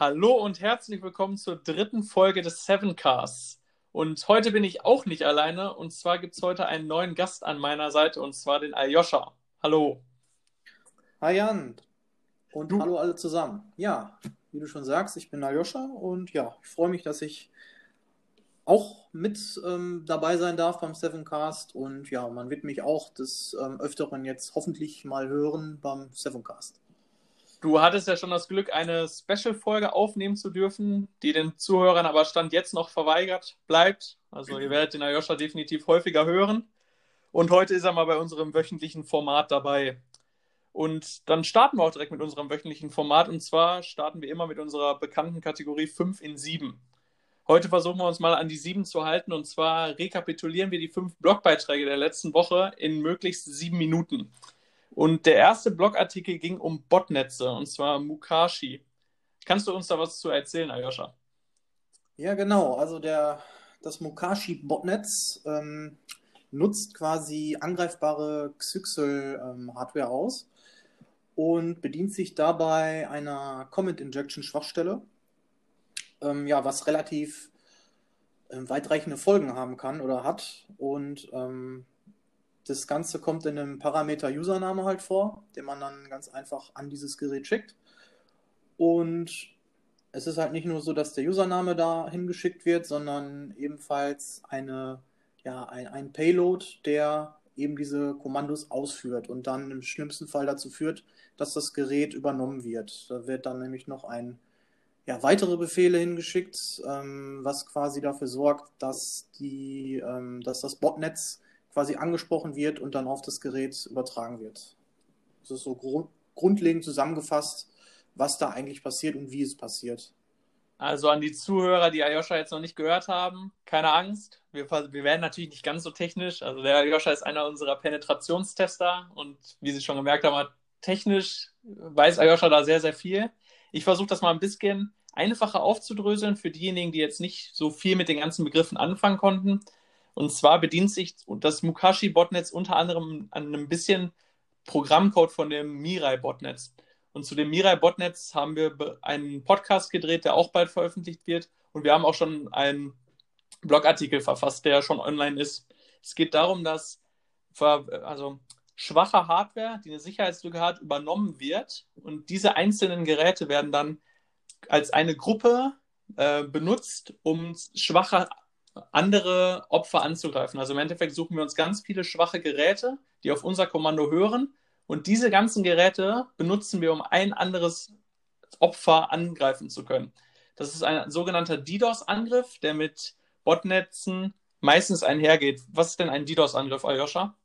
Hallo und herzlich willkommen zur dritten Folge des Sevencasts. Und heute bin ich auch nicht alleine. Und zwar gibt es heute einen neuen Gast an meiner Seite, und zwar den Aljoscha. Hallo. Hi Jan. Und du? hallo alle zusammen. Ja, wie du schon sagst, ich bin Aljoscha und ja, ich freue mich, dass ich auch mit ähm, dabei sein darf beim Sevencast. Und ja, man wird mich auch des ähm, Öfteren jetzt hoffentlich mal hören beim Sevencast. Du hattest ja schon das Glück, eine Special-Folge aufnehmen zu dürfen, die den Zuhörern aber Stand jetzt noch verweigert bleibt. Also ihr werdet den Ayosha definitiv häufiger hören. Und heute ist er mal bei unserem wöchentlichen Format dabei. Und dann starten wir auch direkt mit unserem wöchentlichen Format. Und zwar starten wir immer mit unserer bekannten Kategorie 5 in 7. Heute versuchen wir uns mal an die 7 zu halten. Und zwar rekapitulieren wir die fünf Blogbeiträge der letzten Woche in möglichst sieben Minuten. Und der erste Blogartikel ging um Botnetze, und zwar Mukashi. Kannst du uns da was zu erzählen, Ayosha? Ja, genau. Also der, das Mukashi-Botnetz ähm, nutzt quasi angreifbare Xyxel-Hardware ähm, aus und bedient sich dabei einer Comment-Injection-Schwachstelle, ähm, ja, was relativ ähm, weitreichende Folgen haben kann oder hat. Und ähm, das Ganze kommt in einem Parameter Username halt vor, den man dann ganz einfach an dieses Gerät schickt. Und es ist halt nicht nur so, dass der Username da hingeschickt wird, sondern ebenfalls eine, ja, ein, ein Payload, der eben diese Kommandos ausführt und dann im schlimmsten Fall dazu führt, dass das Gerät übernommen wird. Da wird dann nämlich noch ein ja, weitere Befehle hingeschickt, ähm, was quasi dafür sorgt, dass, die, ähm, dass das Botnetz quasi angesprochen wird und dann auf das Gerät übertragen wird. Das ist so gru grundlegend zusammengefasst, was da eigentlich passiert und wie es passiert. Also an die Zuhörer, die Ayosha jetzt noch nicht gehört haben, keine Angst. Wir, wir werden natürlich nicht ganz so technisch. Also der Ayosha ist einer unserer Penetrationstester und wie Sie schon gemerkt haben, technisch weiß Ayosha da sehr, sehr viel. Ich versuche das mal ein bisschen einfacher aufzudröseln für diejenigen, die jetzt nicht so viel mit den ganzen Begriffen anfangen konnten. Und zwar bedient sich das Mukashi-Botnetz unter anderem an einem bisschen Programmcode von dem Mirai-Botnetz. Und zu dem Mirai-Botnetz haben wir einen Podcast gedreht, der auch bald veröffentlicht wird. Und wir haben auch schon einen Blogartikel verfasst, der schon online ist. Es geht darum, dass also schwache Hardware, die eine Sicherheitslücke hat, übernommen wird. Und diese einzelnen Geräte werden dann als eine Gruppe äh, benutzt, um schwache andere Opfer anzugreifen. Also im Endeffekt suchen wir uns ganz viele schwache Geräte, die auf unser Kommando hören. Und diese ganzen Geräte benutzen wir, um ein anderes Opfer angreifen zu können. Das ist ein sogenannter DDoS-Angriff, der mit Botnetzen meistens einhergeht. Was ist denn ein DDoS-Angriff, Aljoscha?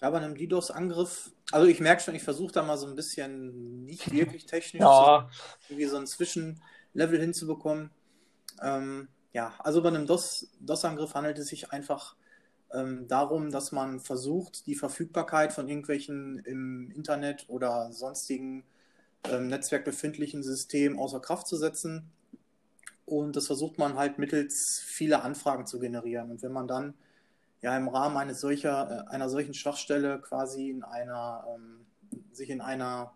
Ja, bei einem DDoS-Angriff, also ich merke schon, ich versuche da mal so ein bisschen nicht wirklich technisch ja. so, irgendwie so ein Zwischenlevel hinzubekommen. Ähm, ja, also bei einem DOS-Angriff handelt es sich einfach ähm, darum, dass man versucht, die Verfügbarkeit von irgendwelchen im Internet oder sonstigen ähm, Netzwerk befindlichen Systemen außer Kraft zu setzen. Und das versucht man halt mittels vieler Anfragen zu generieren. Und wenn man dann ja im Rahmen eines solcher, äh, einer solchen Schwachstelle quasi in einer, ähm, sich in einer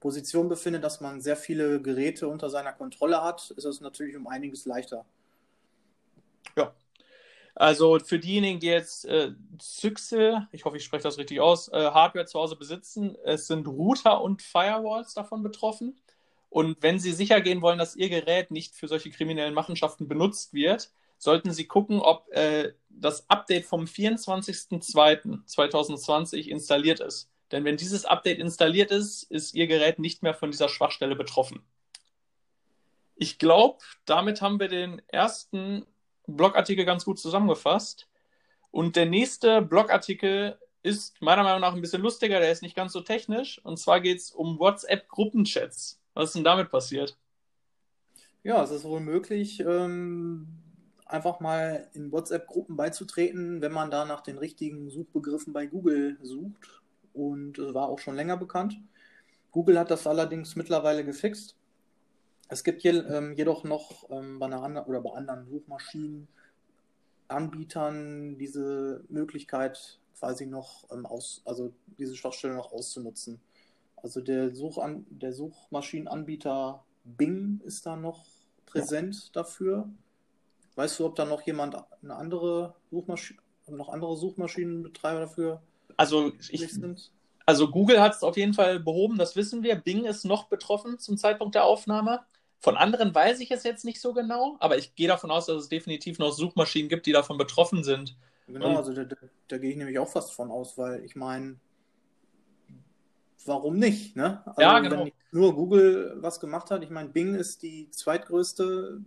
Position befindet, dass man sehr viele Geräte unter seiner Kontrolle hat, ist es natürlich um einiges leichter. Ja. Also für diejenigen, die jetzt äh, Zyxe, ich hoffe, ich spreche das richtig aus, äh, Hardware zu Hause besitzen, es sind Router und Firewalls davon betroffen. Und wenn Sie sicher gehen wollen, dass Ihr Gerät nicht für solche kriminellen Machenschaften benutzt wird, sollten Sie gucken, ob äh, das Update vom 24.02.2020 installiert ist. Denn wenn dieses Update installiert ist, ist Ihr Gerät nicht mehr von dieser Schwachstelle betroffen. Ich glaube, damit haben wir den ersten Blogartikel ganz gut zusammengefasst. Und der nächste Blogartikel ist meiner Meinung nach ein bisschen lustiger, der ist nicht ganz so technisch. Und zwar geht es um WhatsApp-Gruppenchats. Was ist denn damit passiert? Ja, es ist wohl möglich, ähm, einfach mal in WhatsApp-Gruppen beizutreten, wenn man da nach den richtigen Suchbegriffen bei Google sucht. Und es war auch schon länger bekannt. Google hat das allerdings mittlerweile gefixt. Es gibt hier, ähm, jedoch noch ähm, bei, einer oder bei anderen Suchmaschinenanbietern diese Möglichkeit quasi noch ähm, aus, also diese Schwachstelle noch auszunutzen. Also der, Suchan der Suchmaschinenanbieter Bing ist da noch präsent ja. dafür. Weißt du, ob da noch jemand eine andere Suchmaschine, noch andere Suchmaschinenbetreiber dafür also ich, sind? Also Google hat es auf jeden Fall behoben, das wissen wir. Bing ist noch betroffen zum Zeitpunkt der Aufnahme. Von anderen weiß ich es jetzt nicht so genau, aber ich gehe davon aus, dass es definitiv noch Suchmaschinen gibt, die davon betroffen sind. Genau, Und, also da, da, da, gehe ich nämlich auch fast von aus, weil ich meine, warum nicht? Ne? Also ja, genau. Wenn nur Google was gemacht hat, ich meine, Bing ist die zweitgrößte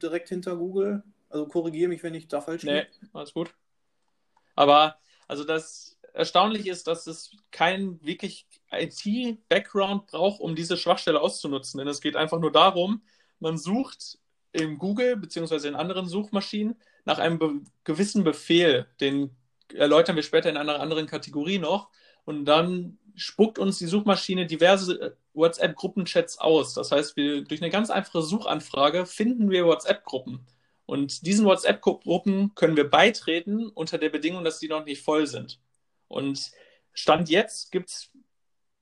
direkt hinter Google. Also korrigiere mich, wenn ich da falsch bin. Nee, alles gut. Aber also das Erstaunliche ist, dass es kein wirklich IT-Background braucht, um diese Schwachstelle auszunutzen. Denn es geht einfach nur darum, man sucht in Google bzw. in anderen Suchmaschinen nach einem be gewissen Befehl, den erläutern wir später in einer anderen Kategorie noch. Und dann spuckt uns die Suchmaschine diverse WhatsApp-Gruppenchats aus. Das heißt, wir, durch eine ganz einfache Suchanfrage finden wir WhatsApp-Gruppen. Und diesen WhatsApp-Gruppen können wir beitreten unter der Bedingung, dass die noch nicht voll sind. Und Stand jetzt gibt's,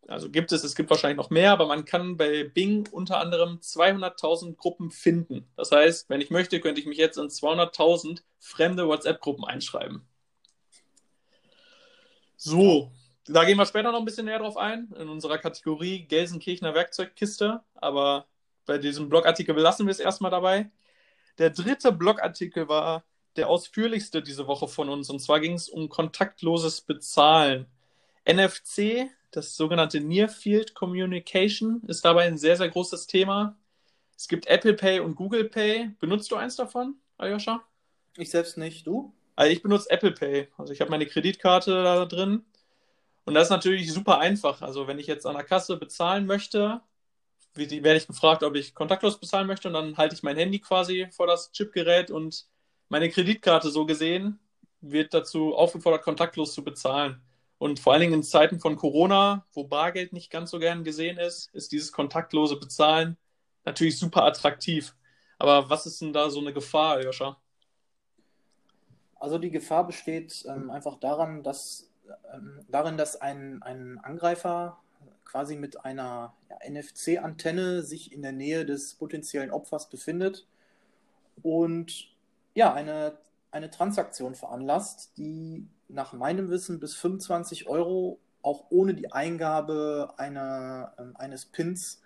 also gibt es, es gibt wahrscheinlich noch mehr, aber man kann bei Bing unter anderem 200.000 Gruppen finden. Das heißt, wenn ich möchte, könnte ich mich jetzt in 200.000 fremde WhatsApp-Gruppen einschreiben. So, da gehen wir später noch ein bisschen näher drauf ein, in unserer Kategorie Gelsenkirchener Werkzeugkiste. Aber bei diesem Blogartikel belassen wir es erstmal dabei. Der dritte Blogartikel war der ausführlichste diese Woche von uns. Und zwar ging es um kontaktloses Bezahlen. NFC, das sogenannte Near Field Communication, ist dabei ein sehr, sehr großes Thema. Es gibt Apple Pay und Google Pay. Benutzt du eins davon, Aljoscha? Ich selbst nicht. Du? Also ich benutze Apple Pay. Also ich habe meine Kreditkarte da drin. Und das ist natürlich super einfach. Also wenn ich jetzt an der Kasse bezahlen möchte, werde ich gefragt, ob ich kontaktlos bezahlen möchte. Und dann halte ich mein Handy quasi vor das Chipgerät und meine Kreditkarte so gesehen wird dazu aufgefordert, kontaktlos zu bezahlen. Und vor allen Dingen in Zeiten von Corona, wo Bargeld nicht ganz so gern gesehen ist, ist dieses kontaktlose Bezahlen natürlich super attraktiv. Aber was ist denn da so eine Gefahr, Joscha? Also die Gefahr besteht ähm, einfach daran, dass, ähm, darin, dass ein, ein Angreifer quasi mit einer ja, NFC-Antenne sich in der Nähe des potenziellen Opfers befindet und ja, eine, eine Transaktion veranlasst, die nach meinem Wissen bis 25 Euro auch ohne die Eingabe einer, äh, eines Pins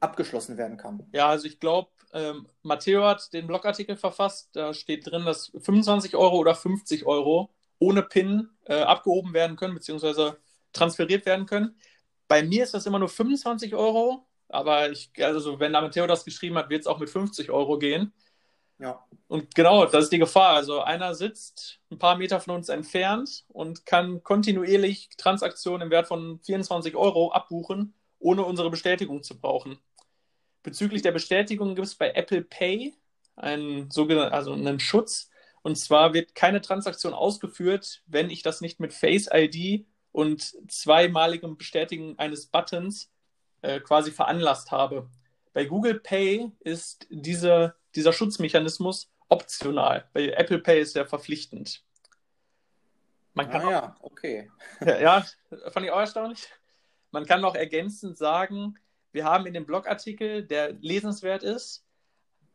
abgeschlossen werden kann. Ja, also ich glaube, ähm, Matteo hat den Blogartikel verfasst. Da steht drin, dass 25 Euro oder 50 Euro ohne PIN äh, abgehoben werden können, beziehungsweise transferiert werden können. Bei mir ist das immer nur 25 Euro, aber ich, also wenn Matteo das geschrieben hat, wird es auch mit 50 Euro gehen. Ja. Und genau, das ist die Gefahr. Also einer sitzt ein paar Meter von uns entfernt und kann kontinuierlich Transaktionen im Wert von 24 Euro abbuchen, ohne unsere Bestätigung zu brauchen. Bezüglich der Bestätigung gibt es bei Apple Pay einen sogenannten, also einen Schutz. Und zwar wird keine Transaktion ausgeführt, wenn ich das nicht mit Face ID und zweimaligem Bestätigen eines Buttons äh, quasi veranlasst habe. Bei Google Pay ist diese dieser Schutzmechanismus optional. Bei Apple Pay ist der verpflichtend. Man kann ah, auch, ja, okay. Ja, ja, fand ich auch erstaunlich. Man kann auch ergänzend sagen, wir haben in dem Blogartikel, der lesenswert ist,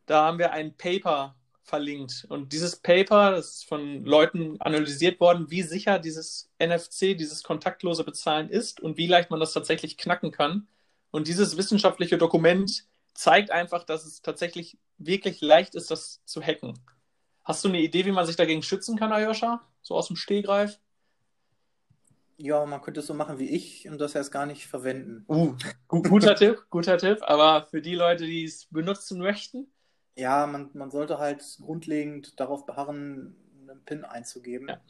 da haben wir ein Paper verlinkt. Und dieses Paper, ist von Leuten analysiert worden, wie sicher dieses NFC, dieses kontaktlose Bezahlen ist und wie leicht man das tatsächlich knacken kann. Und dieses wissenschaftliche Dokument zeigt einfach, dass es tatsächlich wirklich leicht ist, das zu hacken. Hast du eine Idee, wie man sich dagegen schützen kann, Ayosha? So aus dem Stehgreif? Ja, man könnte es so machen wie ich und das erst gar nicht verwenden. Uh, guter Tipp, guter Tipp. Aber für die Leute, die es benutzen möchten? Ja, man, man sollte halt grundlegend darauf beharren, einen PIN einzugeben. Ja.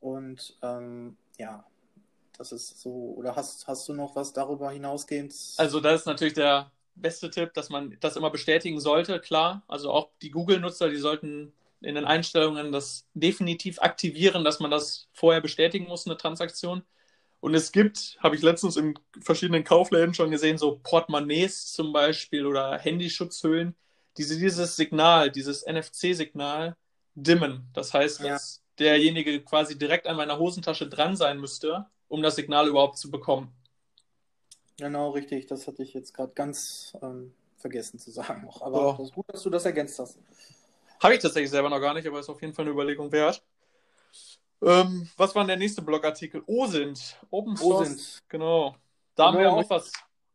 Und ähm, ja, das ist so. Oder hast, hast du noch was darüber hinausgehend? Also, das ist natürlich der beste Tipp, dass man das immer bestätigen sollte, klar. Also auch die Google-Nutzer, die sollten in den Einstellungen das definitiv aktivieren, dass man das vorher bestätigen muss, eine Transaktion. Und es gibt, habe ich letztens in verschiedenen Kaufläden schon gesehen, so Portemonnaies zum Beispiel oder Handyschutzhüllen, die dieses Signal, dieses NFC-Signal dimmen. Das heißt, ja. dass derjenige quasi direkt an meiner Hosentasche dran sein müsste, um das Signal überhaupt zu bekommen. Genau, richtig. Das hatte ich jetzt gerade ganz ähm, vergessen zu sagen noch. Aber es oh. ist gut, dass du das ergänzt hast. Habe ich tatsächlich selber noch gar nicht, aber ist auf jeden Fall eine Überlegung wert. Ähm, was war denn der nächste Blogartikel? OSINT. Open Source. OSINT. Genau. Da genau. haben wir auch was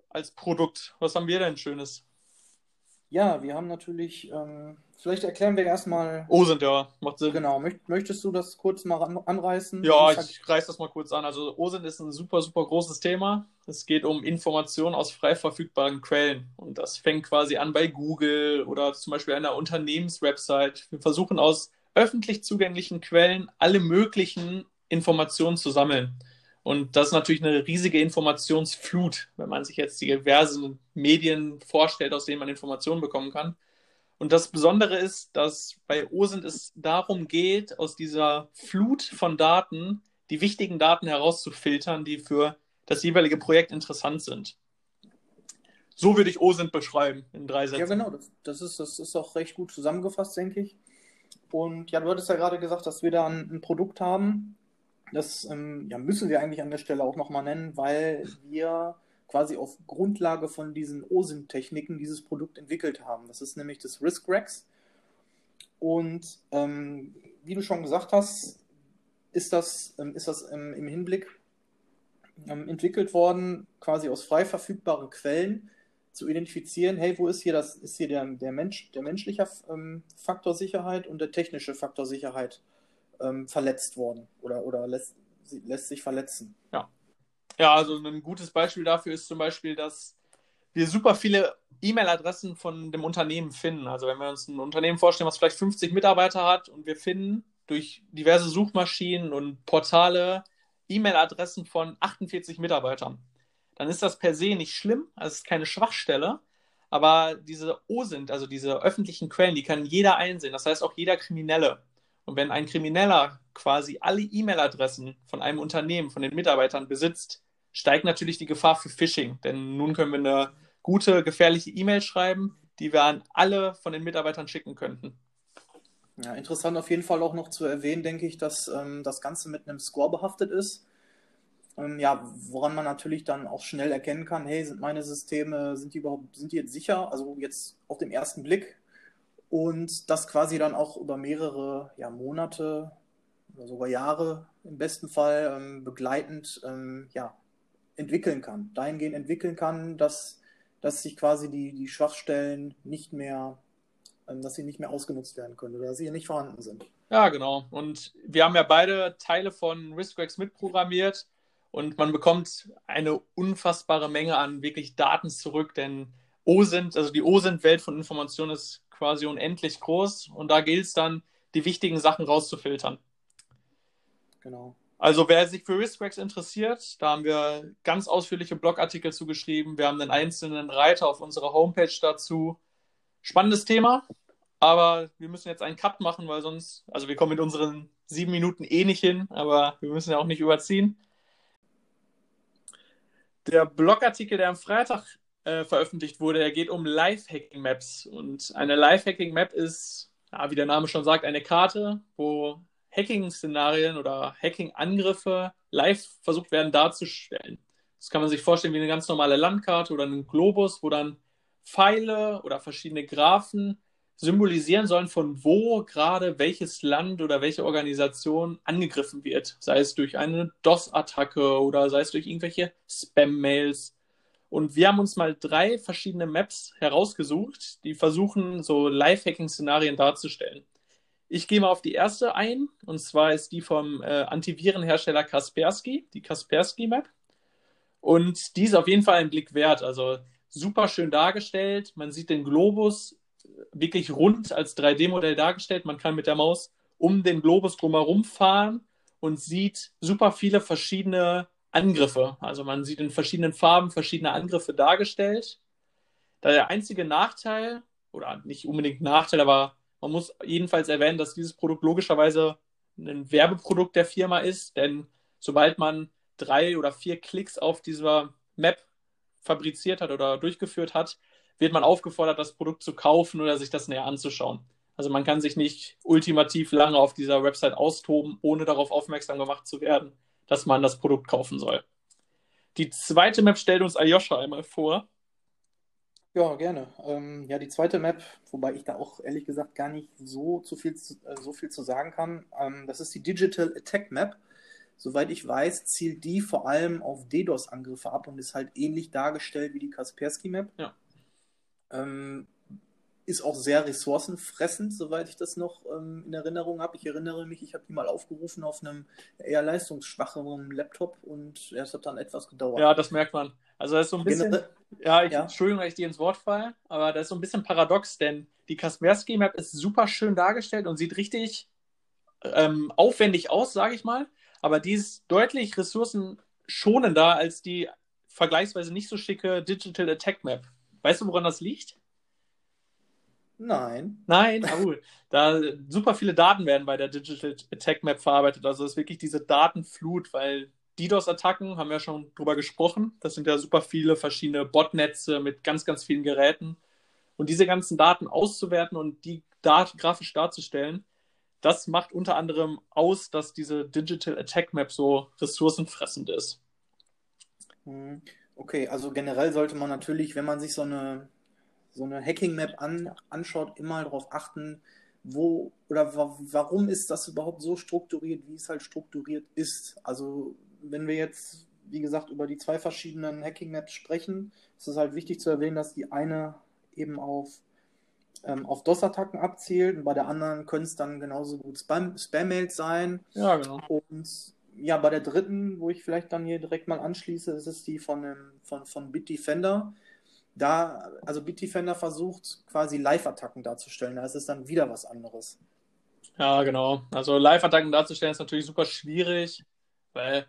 als Produkt. Was haben wir denn Schönes? Ja, wir haben natürlich, ähm, vielleicht erklären wir erstmal. OSINT, ja, macht Sinn. Genau. Möchtest du das kurz mal an, anreißen? Ja, ich reiße das mal kurz an. Also OSINT ist ein super, super großes Thema. Es geht um Informationen aus frei verfügbaren Quellen. Und das fängt quasi an bei Google oder zum Beispiel einer Unternehmenswebsite. Wir versuchen aus öffentlich zugänglichen Quellen alle möglichen Informationen zu sammeln. Und das ist natürlich eine riesige Informationsflut, wenn man sich jetzt die diversen Medien vorstellt, aus denen man Informationen bekommen kann. Und das Besondere ist, dass bei OSINT es darum geht, aus dieser Flut von Daten die wichtigen Daten herauszufiltern, die für das jeweilige Projekt interessant sind. So würde ich OSINT beschreiben in drei Sätzen. Ja, genau. Das, das, ist, das ist auch recht gut zusammengefasst, denke ich. Und ja, du hattest ja gerade gesagt, dass wir da ein, ein Produkt haben. Das ähm, ja, müssen wir eigentlich an der Stelle auch nochmal nennen, weil wir quasi auf Grundlage von diesen OSINT-Techniken dieses Produkt entwickelt haben. Das ist nämlich das RiskRex. Und ähm, wie du schon gesagt hast, ist das, ähm, ist das ähm, im Hinblick ähm, entwickelt worden, quasi aus frei verfügbaren Quellen zu identifizieren, hey, wo ist hier das, ist hier der, der Mensch, der menschliche ähm, Faktor Sicherheit und der technische Faktor Sicherheit ähm, verletzt worden oder, oder lässt, lässt sich verletzen. Ja. Ja, also ein gutes Beispiel dafür ist zum Beispiel, dass wir super viele E-Mail-Adressen von dem Unternehmen finden. Also wenn wir uns ein Unternehmen vorstellen, was vielleicht 50 Mitarbeiter hat und wir finden durch diverse Suchmaschinen und Portale E-Mail-Adressen von 48 Mitarbeitern dann ist das per se nicht schlimm, also es ist keine Schwachstelle, aber diese OSINT, also diese öffentlichen Quellen, die kann jeder einsehen, das heißt auch jeder Kriminelle. Und wenn ein Krimineller quasi alle E-Mail-Adressen von einem Unternehmen, von den Mitarbeitern besitzt, steigt natürlich die Gefahr für Phishing. Denn nun können wir eine gute, gefährliche E-Mail schreiben, die wir an alle von den Mitarbeitern schicken könnten. Ja, interessant auf jeden Fall auch noch zu erwähnen, denke ich, dass ähm, das Ganze mit einem Score behaftet ist. Ähm, ja, woran man natürlich dann auch schnell erkennen kann, hey, sind meine Systeme, sind die überhaupt, sind die jetzt sicher? Also jetzt auf den ersten Blick. Und das quasi dann auch über mehrere ja, Monate oder sogar Jahre im besten Fall ähm, begleitend ähm, ja, entwickeln kann. Dahingehend entwickeln kann, dass, dass sich quasi die, die Schwachstellen nicht mehr, ähm, dass sie nicht mehr ausgenutzt werden können oder dass sie nicht vorhanden sind. Ja, genau. Und wir haben ja beide Teile von RiskRex mitprogrammiert und man bekommt eine unfassbare Menge an wirklich Daten zurück, denn OSINT, also die OSINT-Welt von Informationen ist quasi unendlich groß und da gilt es dann, die wichtigen Sachen rauszufiltern. Genau. Also wer sich für RiskRex interessiert, da haben wir ganz ausführliche Blogartikel zugeschrieben. Wir haben einen einzelnen Reiter auf unserer Homepage dazu. Spannendes Thema, aber wir müssen jetzt einen Cut machen, weil sonst, also wir kommen mit unseren sieben Minuten eh nicht hin, aber wir müssen ja auch nicht überziehen der Blogartikel, der am Freitag äh, veröffentlicht wurde, der geht um Live-Hacking-Maps. Und eine Live-Hacking-Map ist, ja, wie der Name schon sagt, eine Karte, wo Hacking-Szenarien oder Hacking-Angriffe live versucht werden darzustellen. Das kann man sich vorstellen wie eine ganz normale Landkarte oder einen Globus, wo dann Pfeile oder verschiedene Graphen symbolisieren sollen, von wo gerade welches Land oder welche Organisation angegriffen wird. Sei es durch eine DOS-Attacke oder sei es durch irgendwelche Spam-Mails. Und wir haben uns mal drei verschiedene Maps herausgesucht, die versuchen, so Live-Hacking-Szenarien darzustellen. Ich gehe mal auf die erste ein, und zwar ist die vom äh, Antivirenhersteller Kaspersky, die Kaspersky-Map. Und die ist auf jeden Fall ein Blick wert. Also super schön dargestellt. Man sieht den Globus wirklich rund als 3D-Modell dargestellt. Man kann mit der Maus um den Globus drumherum fahren und sieht super viele verschiedene Angriffe. Also man sieht in verschiedenen Farben verschiedene Angriffe dargestellt. Da der einzige Nachteil, oder nicht unbedingt Nachteil, aber man muss jedenfalls erwähnen, dass dieses Produkt logischerweise ein Werbeprodukt der Firma ist, denn sobald man drei oder vier Klicks auf dieser Map fabriziert hat oder durchgeführt hat, wird man aufgefordert, das Produkt zu kaufen oder sich das näher anzuschauen. Also man kann sich nicht ultimativ lange auf dieser Website austoben, ohne darauf aufmerksam gemacht zu werden, dass man das Produkt kaufen soll. Die zweite Map stellt uns Ayosha einmal vor. Ja, gerne. Ähm, ja, die zweite Map, wobei ich da auch ehrlich gesagt gar nicht so, zu viel, äh, so viel zu sagen kann. Ähm, das ist die Digital Attack Map. Soweit ich weiß, zielt die vor allem auf DDoS-Angriffe ab und ist halt ähnlich dargestellt wie die Kaspersky Map. Ja. Ähm, ist auch sehr ressourcenfressend, soweit ich das noch ähm, in Erinnerung habe. Ich erinnere mich, ich habe die mal aufgerufen auf einem eher leistungsschwacheren Laptop und es hat dann etwas gedauert. Ja, das merkt man. Also das ist so ein bisschen, Generell, ja, ich, ja, Entschuldigung, dass ich dir ins Wort falle, aber das ist so ein bisschen paradox, denn die Kaspersky-Map ist super schön dargestellt und sieht richtig ähm, aufwendig aus, sage ich mal, aber die ist deutlich ressourcenschonender als die vergleichsweise nicht so schicke Digital Attack Map. Weißt du, woran das liegt? Nein. Nein, oh, da super viele Daten werden bei der Digital Attack Map verarbeitet. Also es ist wirklich diese Datenflut, weil DDoS-Attacken haben wir ja schon drüber gesprochen. Das sind ja super viele verschiedene Botnetze mit ganz, ganz vielen Geräten. Und diese ganzen Daten auszuwerten und die Dat grafisch darzustellen, das macht unter anderem aus, dass diese Digital Attack Map so ressourcenfressend ist. Hm, okay, also generell sollte man natürlich, wenn man sich so eine so eine Hacking-Map an, anschaut, immer darauf achten, wo oder warum ist das überhaupt so strukturiert, wie es halt strukturiert ist. Also wenn wir jetzt, wie gesagt, über die zwei verschiedenen Hacking-Maps sprechen, ist es halt wichtig zu erwähnen, dass die eine eben auf, ähm, auf DOS-Attacken abzielt und bei der anderen können es dann genauso gut Spam-Mails sein. Ja, genau. Und ja, bei der dritten, wo ich vielleicht dann hier direkt mal anschließe, ist es die von, von, von Bitdefender da, also Bitdefender versucht quasi Live-Attacken darzustellen, da ist es dann wieder was anderes. Ja, genau. Also Live-Attacken darzustellen ist natürlich super schwierig, weil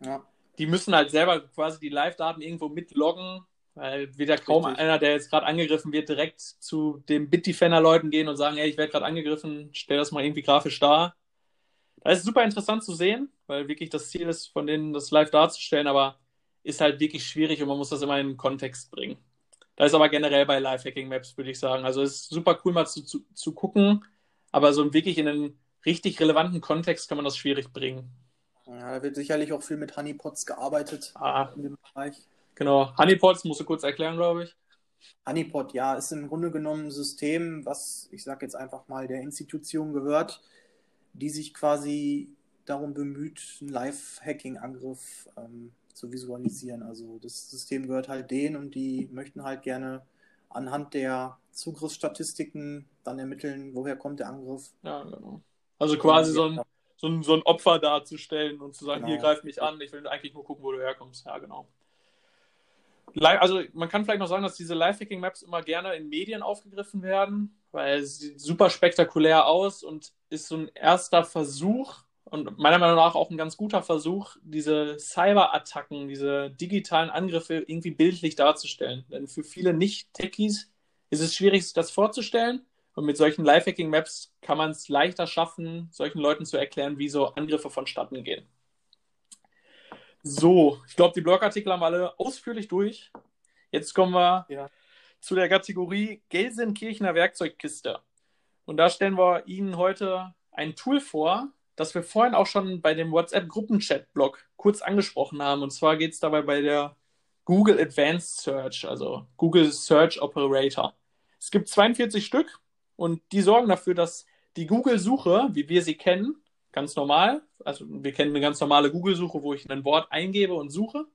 ja. die müssen halt selber quasi die Live-Daten irgendwo mitloggen, weil wird ja kaum Richtig. einer, der jetzt gerade angegriffen wird, direkt zu den Bitdefender-Leuten gehen und sagen, hey, ich werde gerade angegriffen, stell das mal irgendwie grafisch dar. Das ist super interessant zu sehen, weil wirklich das Ziel ist, von denen das live darzustellen, aber ist halt wirklich schwierig und man muss das immer in den Kontext bringen. Da ist aber generell bei Live-Hacking-Maps, würde ich sagen. Also es ist super cool mal zu, zu, zu gucken, aber so wirklich in einen richtig relevanten Kontext kann man das schwierig bringen. Ja, da wird sicherlich auch viel mit Honeypots gearbeitet ah, in dem Bereich. Genau, Honeypots musst du kurz erklären, glaube ich. Honeypot, ja, ist im Grunde genommen ein System, was, ich sage jetzt einfach mal, der Institution gehört, die sich quasi darum bemüht, einen Live-Hacking-Angriff ähm, zu visualisieren. Also das System gehört halt denen und die möchten halt gerne anhand der Zugriffsstatistiken dann ermitteln, woher kommt der Angriff. Ja, genau. Also quasi so ein, so ein, so ein Opfer darzustellen und zu sagen, genau. hier greift mich an, ich will eigentlich nur gucken, wo du herkommst. Ja, genau. Also man kann vielleicht noch sagen, dass diese Live-Hacking-Maps immer gerne in Medien aufgegriffen werden, weil es sieht super spektakulär aus und ist so ein erster Versuch, und meiner Meinung nach auch ein ganz guter Versuch, diese Cyber-Attacken, diese digitalen Angriffe irgendwie bildlich darzustellen. Denn für viele Nicht-Techies ist es schwierig, sich das vorzustellen. Und mit solchen Live-Hacking-Maps kann man es leichter schaffen, solchen Leuten zu erklären, wie so Angriffe vonstatten gehen. So, ich glaube, die Blogartikel haben alle ausführlich durch. Jetzt kommen wir ja. zu der Kategorie Gelsenkirchener Werkzeugkiste. Und da stellen wir Ihnen heute ein Tool vor, das wir vorhin auch schon bei dem WhatsApp-Gruppenchat-Blog kurz angesprochen haben. Und zwar geht es dabei bei der Google Advanced Search, also Google Search Operator. Es gibt 42 Stück und die sorgen dafür, dass die Google-Suche, wie wir sie kennen, ganz normal, also wir kennen eine ganz normale Google-Suche, wo ich ein Wort eingebe und suche,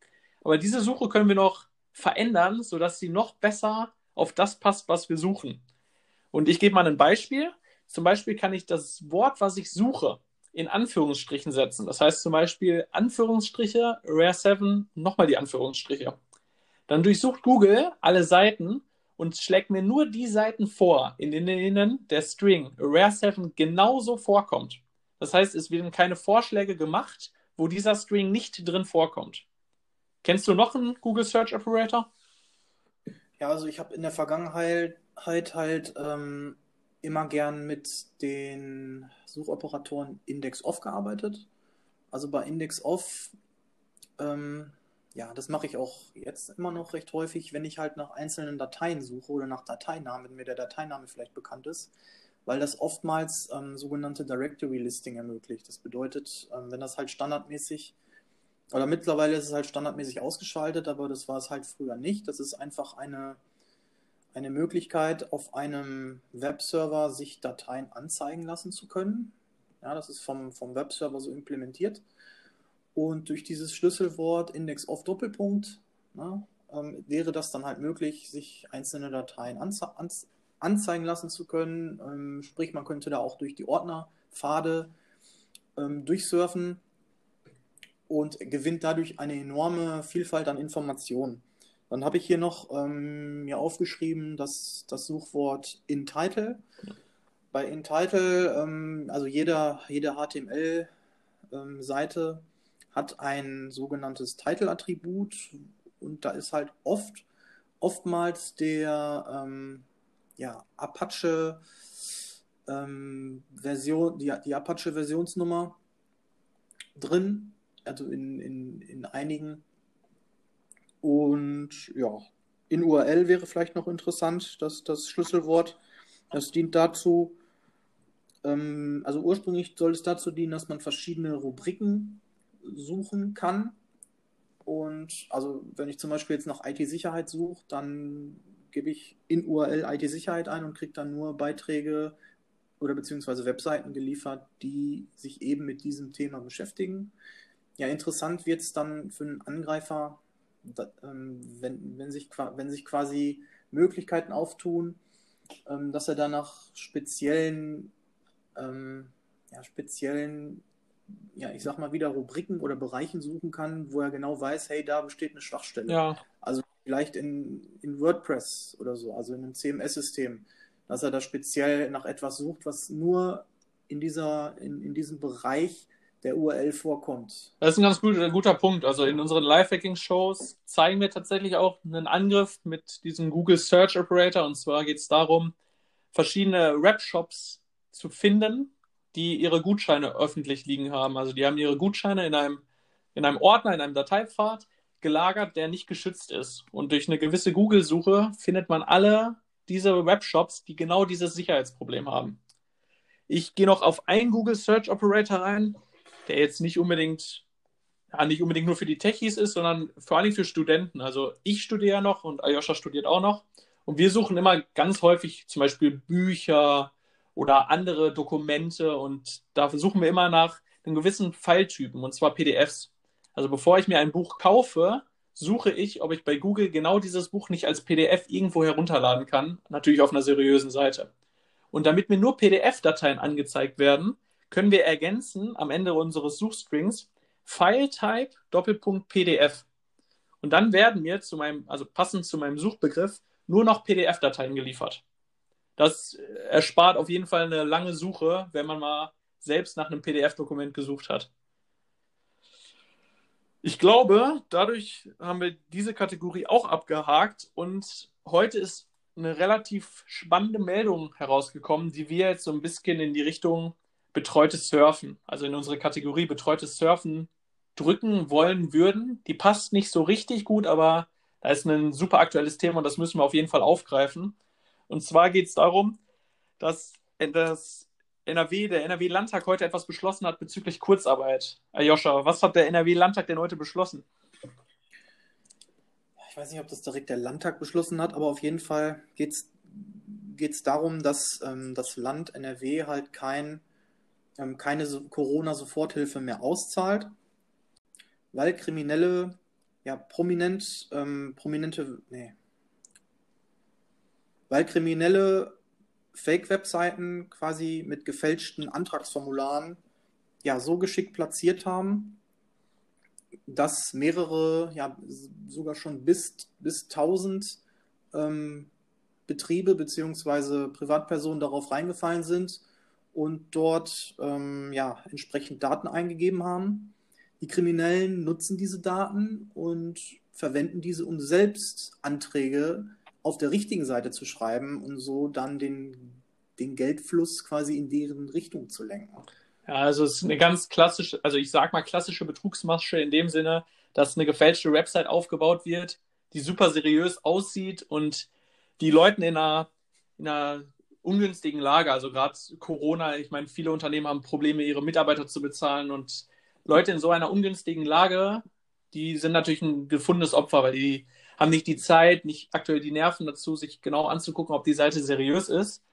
aber diese Suche können wir noch verändern, sodass sie noch besser auf das passt, was wir suchen. Und ich gebe mal ein Beispiel. Zum Beispiel kann ich das Wort, was ich suche, in Anführungsstrichen setzen. Das heißt zum Beispiel Anführungsstriche, Rare 7, nochmal die Anführungsstriche. Dann durchsucht Google alle Seiten und schlägt mir nur die Seiten vor, in denen der String Rare 7 genauso vorkommt. Das heißt, es werden keine Vorschläge gemacht, wo dieser String nicht drin vorkommt. Kennst du noch einen Google Search Operator? Ja, also ich habe in der Vergangenheit halt ähm, immer gern mit den Suchoperatoren IndexOff gearbeitet. Also bei IndexOff, ähm, ja, das mache ich auch jetzt immer noch recht häufig, wenn ich halt nach einzelnen Dateien suche oder nach Dateinamen, wenn mir der Dateiname vielleicht bekannt ist, weil das oftmals ähm, sogenannte Directory Listing ermöglicht. Das bedeutet, ähm, wenn das halt standardmäßig oder mittlerweile ist es halt standardmäßig ausgeschaltet, aber das war es halt früher nicht. Das ist einfach eine, eine Möglichkeit, auf einem Webserver sich Dateien anzeigen lassen zu können. Ja, das ist vom, vom Webserver so implementiert. Und durch dieses Schlüsselwort Index of Doppelpunkt na, ähm, wäre das dann halt möglich, sich einzelne Dateien anze anze anzeigen lassen zu können. Ähm, sprich, man könnte da auch durch die Ordnerpfade ähm, durchsurfen und gewinnt dadurch eine enorme Vielfalt an Informationen. Dann habe ich hier noch ähm, mir aufgeschrieben, dass das Suchwort InTitle. Bei InTitle, ähm, also jeder, jede HTML-Seite ähm, hat ein sogenanntes Title-Attribut und da ist halt oft, oftmals der ähm, ja, Apache ähm, Version, die, die Apache-Versionsnummer drin, also in, in, in einigen und ja, in URL wäre vielleicht noch interessant, dass das Schlüsselwort, das dient dazu, ähm, also ursprünglich soll es dazu dienen, dass man verschiedene Rubriken suchen kann. Und also wenn ich zum Beispiel jetzt nach IT-Sicherheit suche, dann gebe ich in URL IT-Sicherheit ein und kriege dann nur Beiträge oder beziehungsweise Webseiten geliefert, die sich eben mit diesem Thema beschäftigen. Ja, interessant wird es dann für einen Angreifer, wenn, wenn, sich, wenn sich quasi Möglichkeiten auftun, ähm, dass er dann nach speziellen, ähm, ja, speziellen, ja, ich sag mal wieder Rubriken oder Bereichen suchen kann, wo er genau weiß, hey, da besteht eine Schwachstelle. Ja. Also vielleicht in, in WordPress oder so, also in einem CMS-System, dass er da speziell nach etwas sucht, was nur in dieser, in, in diesem Bereich der URL vorkommt. Das ist ein ganz guter, guter Punkt. Also in unseren Live-Hacking-Shows zeigen wir tatsächlich auch einen Angriff mit diesem Google Search Operator. Und zwar geht es darum, verschiedene Rap-Shops zu finden, die ihre Gutscheine öffentlich liegen haben. Also die haben ihre Gutscheine in einem, in einem Ordner, in einem Dateipfad gelagert, der nicht geschützt ist. Und durch eine gewisse Google-Suche findet man alle diese Webshops, die genau dieses Sicherheitsproblem haben. Ich gehe noch auf einen Google Search Operator rein der jetzt nicht unbedingt, ja, nicht unbedingt nur für die Techies ist, sondern vor allem für Studenten. Also ich studiere ja noch und Ayosha studiert auch noch. Und wir suchen immer ganz häufig zum Beispiel Bücher oder andere Dokumente und da suchen wir immer nach einem gewissen Filetypen und zwar PDFs. Also bevor ich mir ein Buch kaufe, suche ich, ob ich bei Google genau dieses Buch nicht als PDF irgendwo herunterladen kann, natürlich auf einer seriösen Seite. Und damit mir nur PDF-Dateien angezeigt werden, können wir ergänzen am Ende unseres Suchstrings FileType Doppelpunkt PDF. Und dann werden mir zu meinem, also passend zu meinem Suchbegriff, nur noch PDF-Dateien geliefert. Das erspart auf jeden Fall eine lange Suche, wenn man mal selbst nach einem PDF-Dokument gesucht hat. Ich glaube, dadurch haben wir diese Kategorie auch abgehakt und heute ist eine relativ spannende Meldung herausgekommen, die wir jetzt so ein bisschen in die Richtung betreutes Surfen, also in unsere Kategorie betreutes Surfen drücken wollen würden. Die passt nicht so richtig gut, aber da ist ein super aktuelles Thema und das müssen wir auf jeden Fall aufgreifen. Und zwar geht es darum, dass das NRW, der NRW-Landtag heute etwas beschlossen hat bezüglich Kurzarbeit. Joscha, was hat der NRW-Landtag denn heute beschlossen? Ich weiß nicht, ob das direkt der Landtag beschlossen hat, aber auf jeden Fall geht es darum, dass ähm, das Land NRW halt kein keine Corona-Soforthilfe mehr auszahlt, weil Kriminelle, ja, prominent, ähm, prominente, nee, weil Kriminelle Fake-Webseiten quasi mit gefälschten Antragsformularen ja so geschickt platziert haben, dass mehrere, ja sogar schon bis, bis 1000 ähm, Betriebe bzw. Privatpersonen darauf reingefallen sind und dort ähm, ja, entsprechend Daten eingegeben haben. Die Kriminellen nutzen diese Daten und verwenden diese, um selbst Anträge auf der richtigen Seite zu schreiben und so dann den, den Geldfluss quasi in deren Richtung zu lenken. Ja, also es ist eine ganz klassische, also ich sag mal klassische Betrugsmasche in dem Sinne, dass eine gefälschte Website aufgebaut wird, die super seriös aussieht und die Leuten in einer, in einer ungünstigen Lage. Also gerade Corona, ich meine, viele Unternehmen haben Probleme, ihre Mitarbeiter zu bezahlen und Leute in so einer ungünstigen Lage die sind natürlich ein gefundenes Opfer, weil die haben nicht die Zeit, nicht aktuell die Nerven dazu, sich genau anzugucken, ob die Seite seriös ist.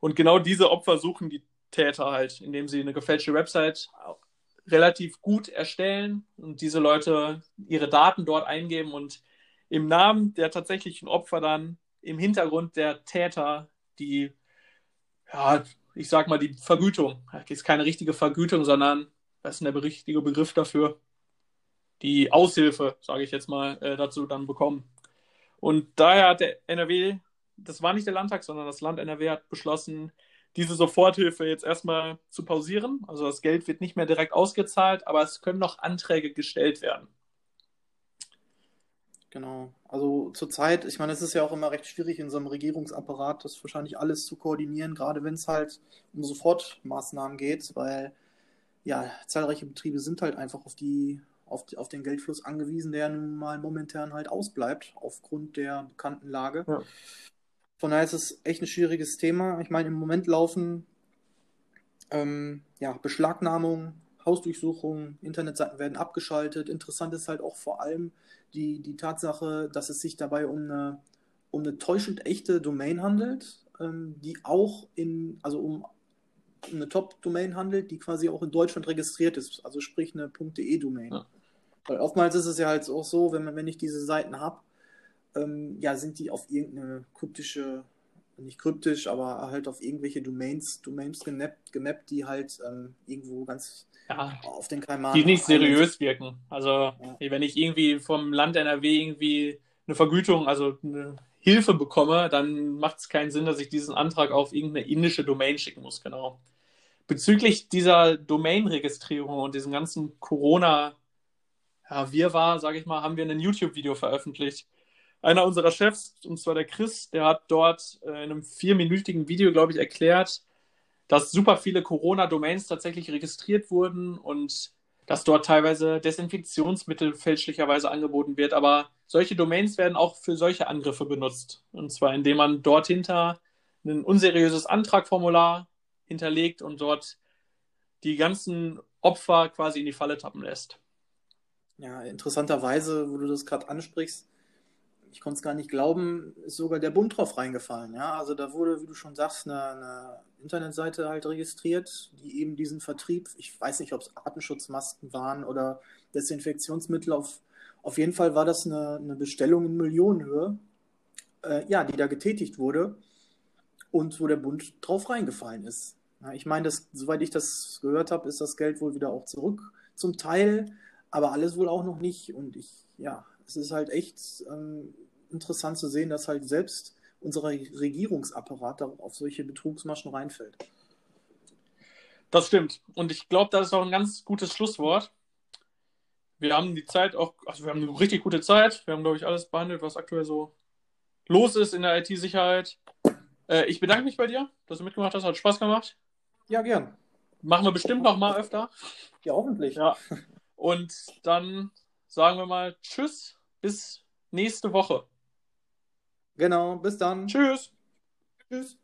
Und genau diese Opfer suchen die Täter halt, indem sie eine gefälschte Website relativ gut erstellen und diese Leute ihre Daten dort eingeben und im Namen der tatsächlichen Opfer dann im Hintergrund der Täter die, ja, ich sag mal, die Vergütung. Das ist keine richtige Vergütung, sondern, was ist denn der richtige Begriff dafür? Die Aushilfe, sage ich jetzt mal, äh, dazu dann bekommen. Und daher hat der NRW, das war nicht der Landtag, sondern das Land NRW hat beschlossen, diese Soforthilfe jetzt erstmal zu pausieren. Also das Geld wird nicht mehr direkt ausgezahlt, aber es können noch Anträge gestellt werden. Genau. Also zurzeit, ich meine, es ist ja auch immer recht schwierig in so einem Regierungsapparat, das wahrscheinlich alles zu koordinieren, gerade wenn es halt um Sofortmaßnahmen geht, weil ja, zahlreiche Betriebe sind halt einfach auf die, auf, auf den Geldfluss angewiesen, der nun mal momentan halt ausbleibt, aufgrund der bekannten Lage. Ja. Von daher ist es echt ein schwieriges Thema. Ich meine, im Moment laufen ähm, ja, Beschlagnahmung, Hausdurchsuchungen, Internetseiten werden abgeschaltet. Interessant ist halt auch vor allem die, die Tatsache, dass es sich dabei um eine, um eine täuschend echte Domain handelt, ähm, die auch in, also um eine Top-Domain handelt, die quasi auch in Deutschland registriert ist, also sprich eine .de-Domain. Ja. Weil oftmals ist es ja halt auch so, wenn, man, wenn ich diese Seiten habe, ähm, ja, sind die auf irgendeine kryptische, nicht kryptisch, aber halt auf irgendwelche Domains, Domains gemappt, gemappt die halt ähm, irgendwo ganz ja, auf den Kaiman. Die nicht seriös wirken. Also, ja. wenn ich irgendwie vom Land NRW irgendwie eine Vergütung, also eine Hilfe bekomme, dann macht es keinen Sinn, dass ich diesen Antrag auf irgendeine indische Domain schicken muss, genau. Bezüglich dieser Domain-Registrierung und diesem ganzen Corona- ja, wir war, sage ich mal, haben wir ein YouTube-Video veröffentlicht einer unserer Chefs, und zwar der Chris, der hat dort äh, in einem vierminütigen Video, glaube ich, erklärt, dass super viele Corona-Domains tatsächlich registriert wurden und dass dort teilweise Desinfektionsmittel fälschlicherweise angeboten wird. Aber solche Domains werden auch für solche Angriffe benutzt. Und zwar indem man dort hinter ein unseriöses Antragformular hinterlegt und dort die ganzen Opfer quasi in die Falle tappen lässt. Ja, interessanterweise, wo du das gerade ansprichst, ich konnte es gar nicht glauben, ist sogar der Bund drauf reingefallen. Ja, also da wurde, wie du schon sagst, eine, eine Internetseite halt registriert, die eben diesen Vertrieb, ich weiß nicht, ob es Artenschutzmasken waren oder Desinfektionsmittel, auf, auf jeden Fall war das eine, eine Bestellung in Millionenhöhe, äh, ja, die da getätigt wurde und wo der Bund drauf reingefallen ist. Ja, ich meine, das, soweit ich das gehört habe, ist das Geld wohl wieder auch zurück zum Teil, aber alles wohl auch noch nicht und ich, ja, es ist halt echt ähm, interessant zu sehen, dass halt selbst unser Regierungsapparat auf solche Betrugsmaschen reinfällt. Das stimmt. Und ich glaube, das ist auch ein ganz gutes Schlusswort. Wir haben die Zeit auch, also wir haben eine richtig gute Zeit. Wir haben, glaube ich, alles behandelt, was aktuell so los ist in der IT-Sicherheit. Äh, ich bedanke mich bei dir, dass du mitgemacht hast. Hat Spaß gemacht. Ja, gern. Machen wir bestimmt noch mal öfter. Ja, hoffentlich. Ja. Und dann sagen wir mal Tschüss, bis nächste Woche. Genau, bis dann. Tschüss. Tschüss.